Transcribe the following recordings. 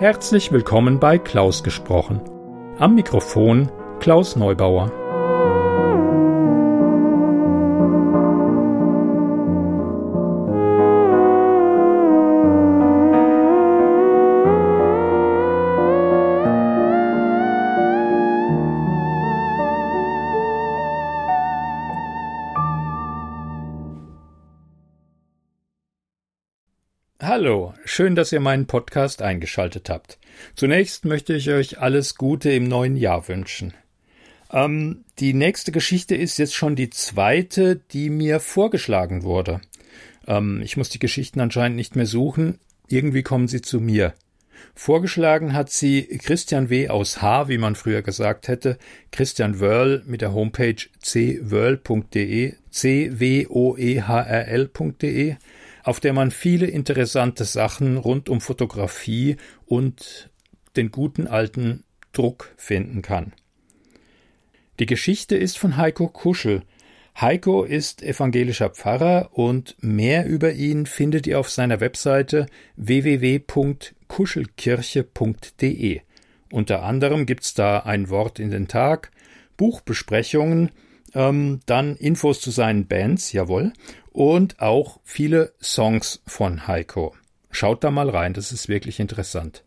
Herzlich willkommen bei Klaus gesprochen. Am Mikrofon Klaus Neubauer. Hallo, schön, dass ihr meinen Podcast eingeschaltet habt. Zunächst möchte ich euch alles Gute im neuen Jahr wünschen. Ähm, die nächste Geschichte ist jetzt schon die zweite, die mir vorgeschlagen wurde. Ähm, ich muss die Geschichten anscheinend nicht mehr suchen, irgendwie kommen sie zu mir. Vorgeschlagen hat sie Christian W. aus H., wie man früher gesagt hätte, Christian Wörl mit der Homepage cwörl.de, c-w-o-e-h-r-l.de auf der man viele interessante Sachen rund um Fotografie und den guten alten Druck finden kann. Die Geschichte ist von Heiko Kuschel. Heiko ist evangelischer Pfarrer und mehr über ihn findet ihr auf seiner Webseite www.kuschelkirche.de. Unter anderem gibt's da ein Wort in den Tag, Buchbesprechungen, ähm, dann Infos zu seinen Bands, jawohl, und auch viele Songs von Heiko. Schaut da mal rein, das ist wirklich interessant.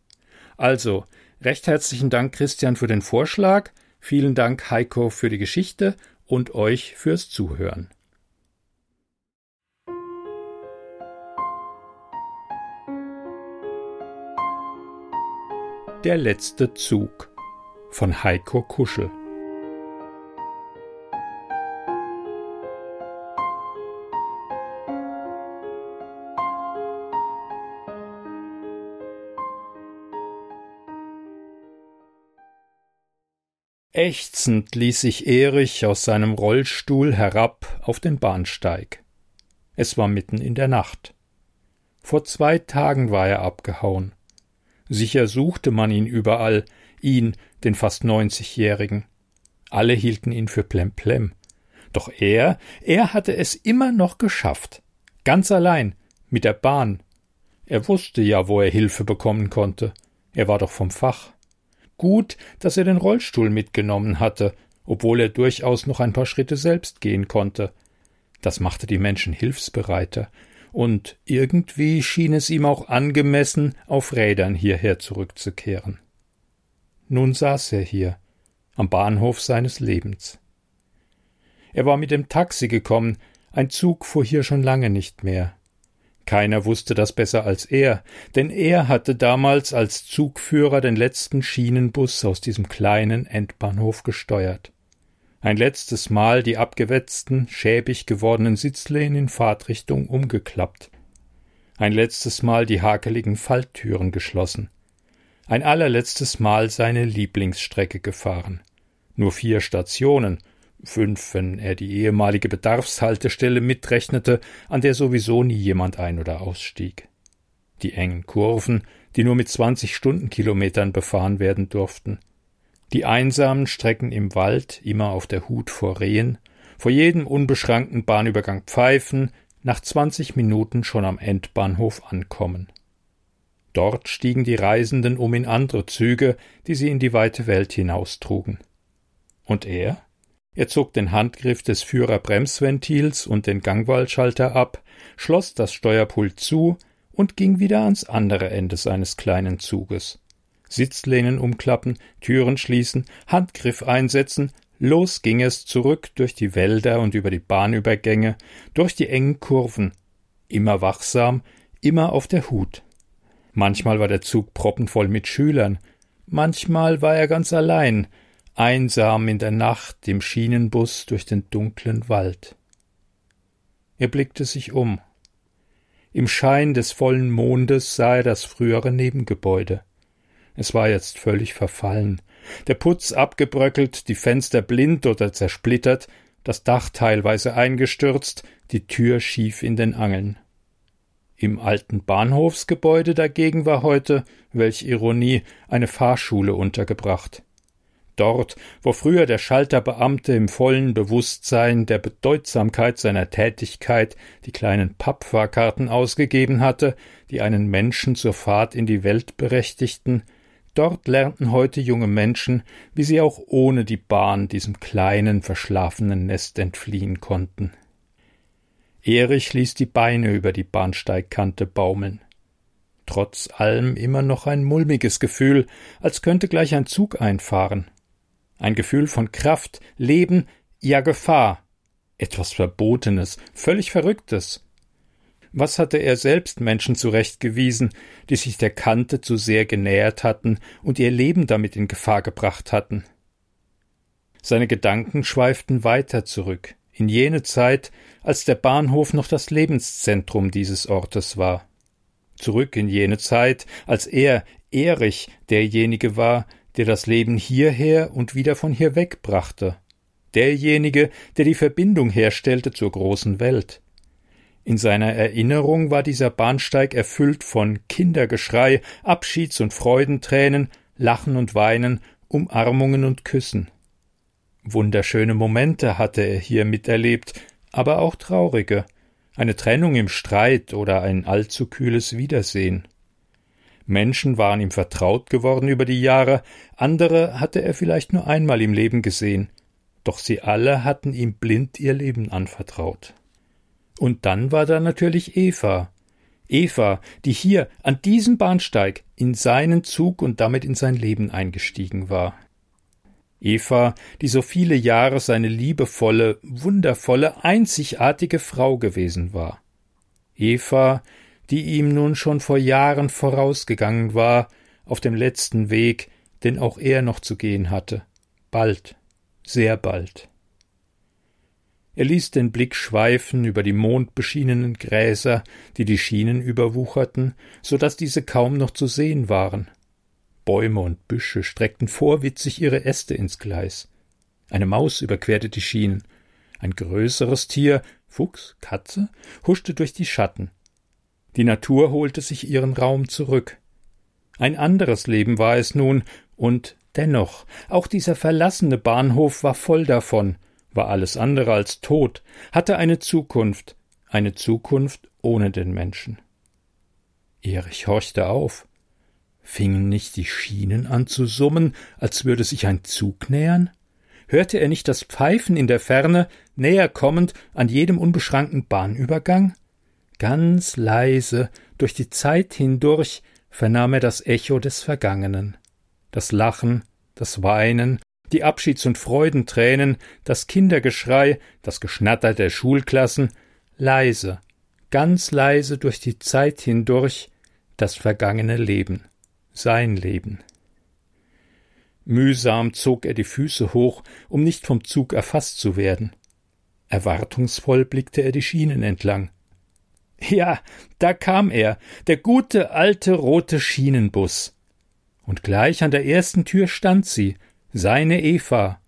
Also, recht herzlichen Dank Christian für den Vorschlag, vielen Dank Heiko für die Geschichte und euch fürs Zuhören. Der letzte Zug von Heiko Kuschel Ächzend ließ sich Erich aus seinem Rollstuhl herab auf den Bahnsteig. Es war mitten in der Nacht. Vor zwei Tagen war er abgehauen. Sicher suchte man ihn überall, ihn, den fast neunzigjährigen. Alle hielten ihn für Plemplem. Doch er, er hatte es immer noch geschafft. Ganz allein, mit der Bahn. Er wusste ja, wo er Hilfe bekommen konnte. Er war doch vom Fach. Gut, dass er den Rollstuhl mitgenommen hatte, obwohl er durchaus noch ein paar Schritte selbst gehen konnte. Das machte die Menschen hilfsbereiter, und irgendwie schien es ihm auch angemessen, auf Rädern hierher zurückzukehren. Nun saß er hier, am Bahnhof seines Lebens. Er war mit dem Taxi gekommen, ein Zug fuhr hier schon lange nicht mehr. Keiner wusste das besser als er, denn er hatte damals als Zugführer den letzten Schienenbus aus diesem kleinen Endbahnhof gesteuert. Ein letztes Mal die abgewetzten, schäbig gewordenen Sitzlehnen in Fahrtrichtung umgeklappt. Ein letztes Mal die hakeligen Falltüren geschlossen. Ein allerletztes Mal seine Lieblingsstrecke gefahren. Nur vier Stationen, fünf, wenn er die ehemalige Bedarfshaltestelle mitrechnete, an der sowieso nie jemand ein- oder ausstieg. Die engen Kurven, die nur mit 20 Stundenkilometern befahren werden durften. Die einsamen Strecken im Wald, immer auf der Hut vor Rehen, vor jedem unbeschrankten Bahnübergang pfeifen, nach 20 Minuten schon am Endbahnhof ankommen. Dort stiegen die Reisenden um in andere Züge, die sie in die weite Welt hinaustrugen. Und er? Er zog den Handgriff des Führerbremsventils und den Gangwallschalter ab, schloss das Steuerpult zu und ging wieder ans andere Ende seines kleinen Zuges. Sitzlehnen umklappen, Türen schließen, Handgriff einsetzen, los ging es zurück durch die Wälder und über die Bahnübergänge, durch die engen Kurven, immer wachsam, immer auf der Hut. Manchmal war der Zug proppenvoll mit Schülern, manchmal war er ganz allein, einsam in der Nacht im Schienenbus durch den dunklen Wald. Er blickte sich um. Im Schein des vollen Mondes sah er das frühere Nebengebäude. Es war jetzt völlig verfallen, der Putz abgebröckelt, die Fenster blind oder zersplittert, das Dach teilweise eingestürzt, die Tür schief in den Angeln. Im alten Bahnhofsgebäude dagegen war heute, welch Ironie, eine Fahrschule untergebracht. Dort, wo früher der Schalterbeamte im vollen Bewusstsein der Bedeutsamkeit seiner Tätigkeit die kleinen Pappfahrkarten ausgegeben hatte, die einen Menschen zur Fahrt in die Welt berechtigten, dort lernten heute junge Menschen, wie sie auch ohne die Bahn diesem kleinen, verschlafenen Nest entfliehen konnten. Erich ließ die Beine über die Bahnsteigkante baumeln. Trotz allem immer noch ein mulmiges Gefühl, als könnte gleich ein Zug einfahren. Ein Gefühl von Kraft, Leben, ja Gefahr. Etwas Verbotenes, völlig Verrücktes. Was hatte er selbst Menschen zurechtgewiesen, die sich der Kante zu sehr genähert hatten und ihr Leben damit in Gefahr gebracht hatten? Seine Gedanken schweiften weiter zurück, in jene Zeit, als der Bahnhof noch das Lebenszentrum dieses Ortes war. Zurück in jene Zeit, als er, Erich, derjenige war, der das Leben hierher und wieder von hier wegbrachte, derjenige, der die Verbindung herstellte zur großen Welt. In seiner Erinnerung war dieser Bahnsteig erfüllt von Kindergeschrei, Abschieds- und Freudentränen, Lachen und Weinen, Umarmungen und Küssen. Wunderschöne Momente hatte er hier miterlebt, aber auch traurige, eine Trennung im Streit oder ein allzu kühles Wiedersehen. Menschen waren ihm vertraut geworden über die Jahre, andere hatte er vielleicht nur einmal im Leben gesehen, doch sie alle hatten ihm blind ihr Leben anvertraut. Und dann war da natürlich Eva. Eva, die hier an diesem Bahnsteig in seinen Zug und damit in sein Leben eingestiegen war. Eva, die so viele Jahre seine liebevolle, wundervolle, einzigartige Frau gewesen war. Eva, die ihm nun schon vor Jahren vorausgegangen war, auf dem letzten Weg, den auch er noch zu gehen hatte. Bald, sehr bald. Er ließ den Blick schweifen über die mondbeschienenen Gräser, die die Schienen überwucherten, so dass diese kaum noch zu sehen waren. Bäume und Büsche streckten vorwitzig ihre Äste ins Gleis. Eine Maus überquerte die Schienen. Ein größeres Tier, Fuchs, Katze, huschte durch die Schatten. Die Natur holte sich ihren Raum zurück. Ein anderes Leben war es nun, und dennoch, auch dieser verlassene Bahnhof war voll davon, war alles andere als tot, hatte eine Zukunft, eine Zukunft ohne den Menschen. Erich horchte auf. Fingen nicht die Schienen an zu summen, als würde sich ein Zug nähern? Hörte er nicht das Pfeifen in der Ferne, näher kommend an jedem unbeschrankten Bahnübergang? Ganz leise, durch die Zeit hindurch, vernahm er das Echo des Vergangenen. Das Lachen, das Weinen, die Abschieds- und Freudentränen, das Kindergeschrei, das Geschnatter der Schulklassen, leise, ganz leise durch die Zeit hindurch, das vergangene Leben, sein Leben. Mühsam zog er die Füße hoch, um nicht vom Zug erfasst zu werden. Erwartungsvoll blickte er die Schienen entlang. Ja, da kam er, der gute alte rote Schienenbus. Und gleich an der ersten Tür stand sie, seine Eva.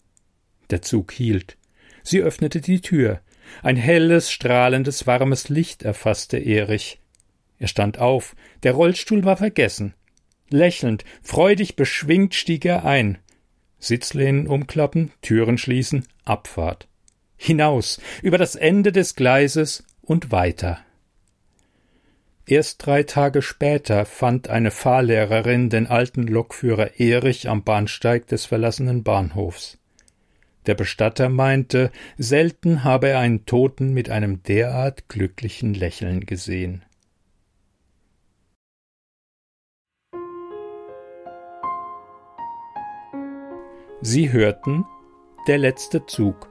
Der Zug hielt. Sie öffnete die Tür. Ein helles, strahlendes, warmes Licht erfasste Erich. Er stand auf, der Rollstuhl war vergessen. Lächelnd, freudig beschwingt stieg er ein. Sitzlehnen umklappen, Türen schließen, Abfahrt. Hinaus, über das Ende des Gleises und weiter. Erst drei Tage später fand eine Fahrlehrerin den alten Lokführer Erich am Bahnsteig des verlassenen Bahnhofs. Der Bestatter meinte, selten habe er einen Toten mit einem derart glücklichen Lächeln gesehen. Sie hörten Der letzte Zug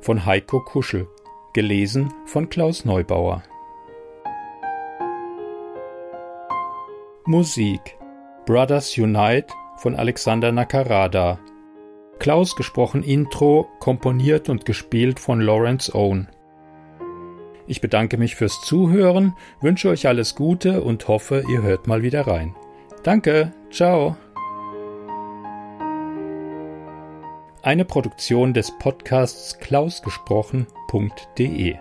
von Heiko Kuschel, gelesen von Klaus Neubauer. Musik Brothers Unite von Alexander Nakarada. Klaus gesprochen Intro, komponiert und gespielt von Lawrence Owen. Ich bedanke mich fürs Zuhören, wünsche euch alles Gute und hoffe, ihr hört mal wieder rein. Danke, ciao. Eine Produktion des Podcasts klausgesprochen.de